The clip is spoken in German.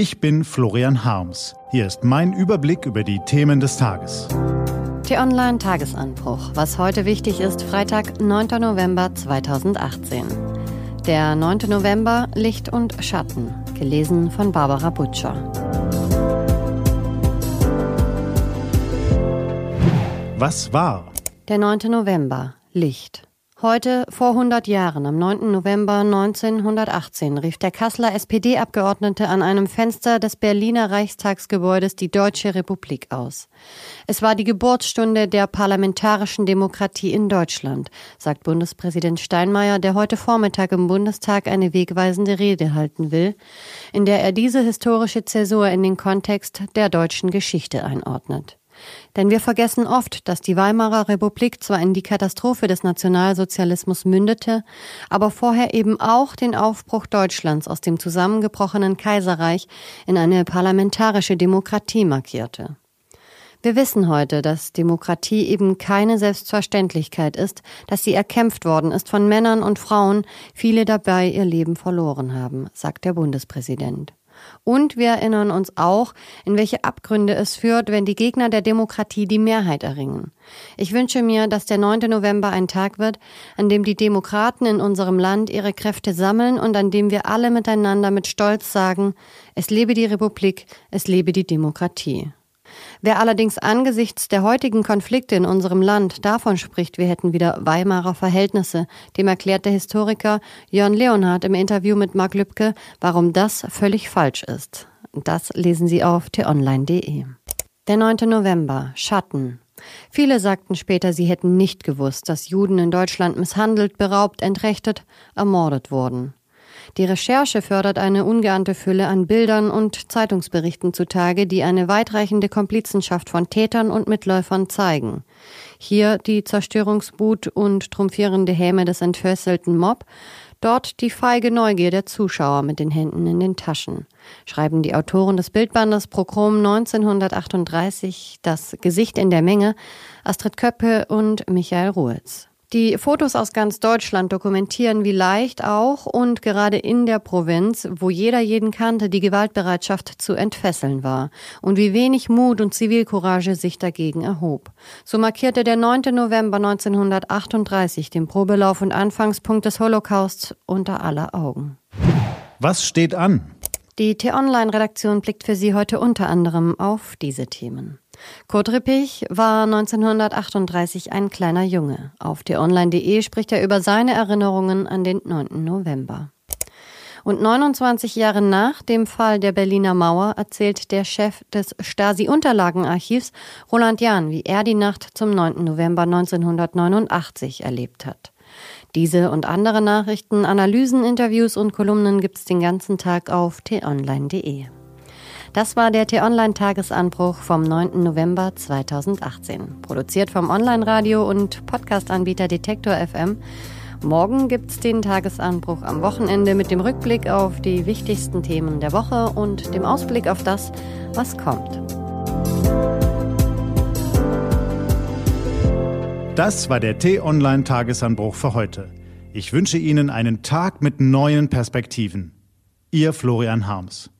Ich bin Florian Harms. Hier ist mein Überblick über die Themen des Tages. T-Online Tagesanbruch. Was heute wichtig ist, Freitag, 9. November 2018. Der 9. November, Licht und Schatten. Gelesen von Barbara Butcher. Was war? Der 9. November, Licht. Heute, vor 100 Jahren, am 9. November 1918, rief der Kasseler SPD-Abgeordnete an einem Fenster des Berliner Reichstagsgebäudes die Deutsche Republik aus. Es war die Geburtsstunde der parlamentarischen Demokratie in Deutschland, sagt Bundespräsident Steinmeier, der heute Vormittag im Bundestag eine wegweisende Rede halten will, in der er diese historische Zäsur in den Kontext der deutschen Geschichte einordnet. Denn wir vergessen oft, dass die Weimarer Republik zwar in die Katastrophe des Nationalsozialismus mündete, aber vorher eben auch den Aufbruch Deutschlands aus dem zusammengebrochenen Kaiserreich in eine parlamentarische Demokratie markierte. Wir wissen heute, dass Demokratie eben keine Selbstverständlichkeit ist, dass sie erkämpft worden ist von Männern und Frauen, viele dabei ihr Leben verloren haben, sagt der Bundespräsident. Und wir erinnern uns auch, in welche Abgründe es führt, wenn die Gegner der Demokratie die Mehrheit erringen. Ich wünsche mir, dass der 9. November ein Tag wird, an dem die Demokraten in unserem Land ihre Kräfte sammeln und an dem wir alle miteinander mit Stolz sagen, es lebe die Republik, es lebe die Demokratie. Wer allerdings angesichts der heutigen Konflikte in unserem Land davon spricht, wir hätten wieder Weimarer Verhältnisse, dem erklärt der Historiker Jörn Leonhardt im Interview mit Mark Lübke, warum das völlig falsch ist. Das lesen Sie auf t-online.de. Der 9. November. Schatten. Viele sagten später, sie hätten nicht gewusst, dass Juden in Deutschland misshandelt, beraubt, entrechtet, ermordet wurden. Die Recherche fördert eine ungeahnte Fülle an Bildern und Zeitungsberichten zutage, die eine weitreichende Komplizenschaft von Tätern und Mitläufern zeigen. Hier die Zerstörungswut und trumpfierende Häme des entfesselten Mob, dort die feige Neugier der Zuschauer mit den Händen in den Taschen, schreiben die Autoren des Bildbandes Prochrom 1938 Das Gesicht in der Menge, Astrid Köppe und Michael Ruhetz. Die Fotos aus ganz Deutschland dokumentieren, wie leicht auch und gerade in der Provinz, wo jeder jeden kannte, die Gewaltbereitschaft zu entfesseln war und wie wenig Mut und Zivilcourage sich dagegen erhob. So markierte der 9. November 1938 den Probelauf und Anfangspunkt des Holocausts unter aller Augen. Was steht an? Die T-Online-Redaktion blickt für Sie heute unter anderem auf diese Themen. Kurt Rippich war 1938 ein kleiner Junge. Auf t-online.de spricht er über seine Erinnerungen an den 9. November. Und 29 Jahre nach dem Fall der Berliner Mauer erzählt der Chef des Stasi-Unterlagenarchivs Roland Jahn, wie er die Nacht zum 9. November 1989 erlebt hat. Diese und andere Nachrichten, Analysen, Interviews und Kolumnen gibt's den ganzen Tag auf t-online.de. Das war der T-Online-Tagesanbruch vom 9. November 2018. Produziert vom Online-Radio und Podcast-Anbieter Detektor FM. Morgen gibt's den Tagesanbruch am Wochenende mit dem Rückblick auf die wichtigsten Themen der Woche und dem Ausblick auf das, was kommt. Das war der T-Online-Tagesanbruch für heute. Ich wünsche Ihnen einen Tag mit neuen Perspektiven. Ihr Florian Harms.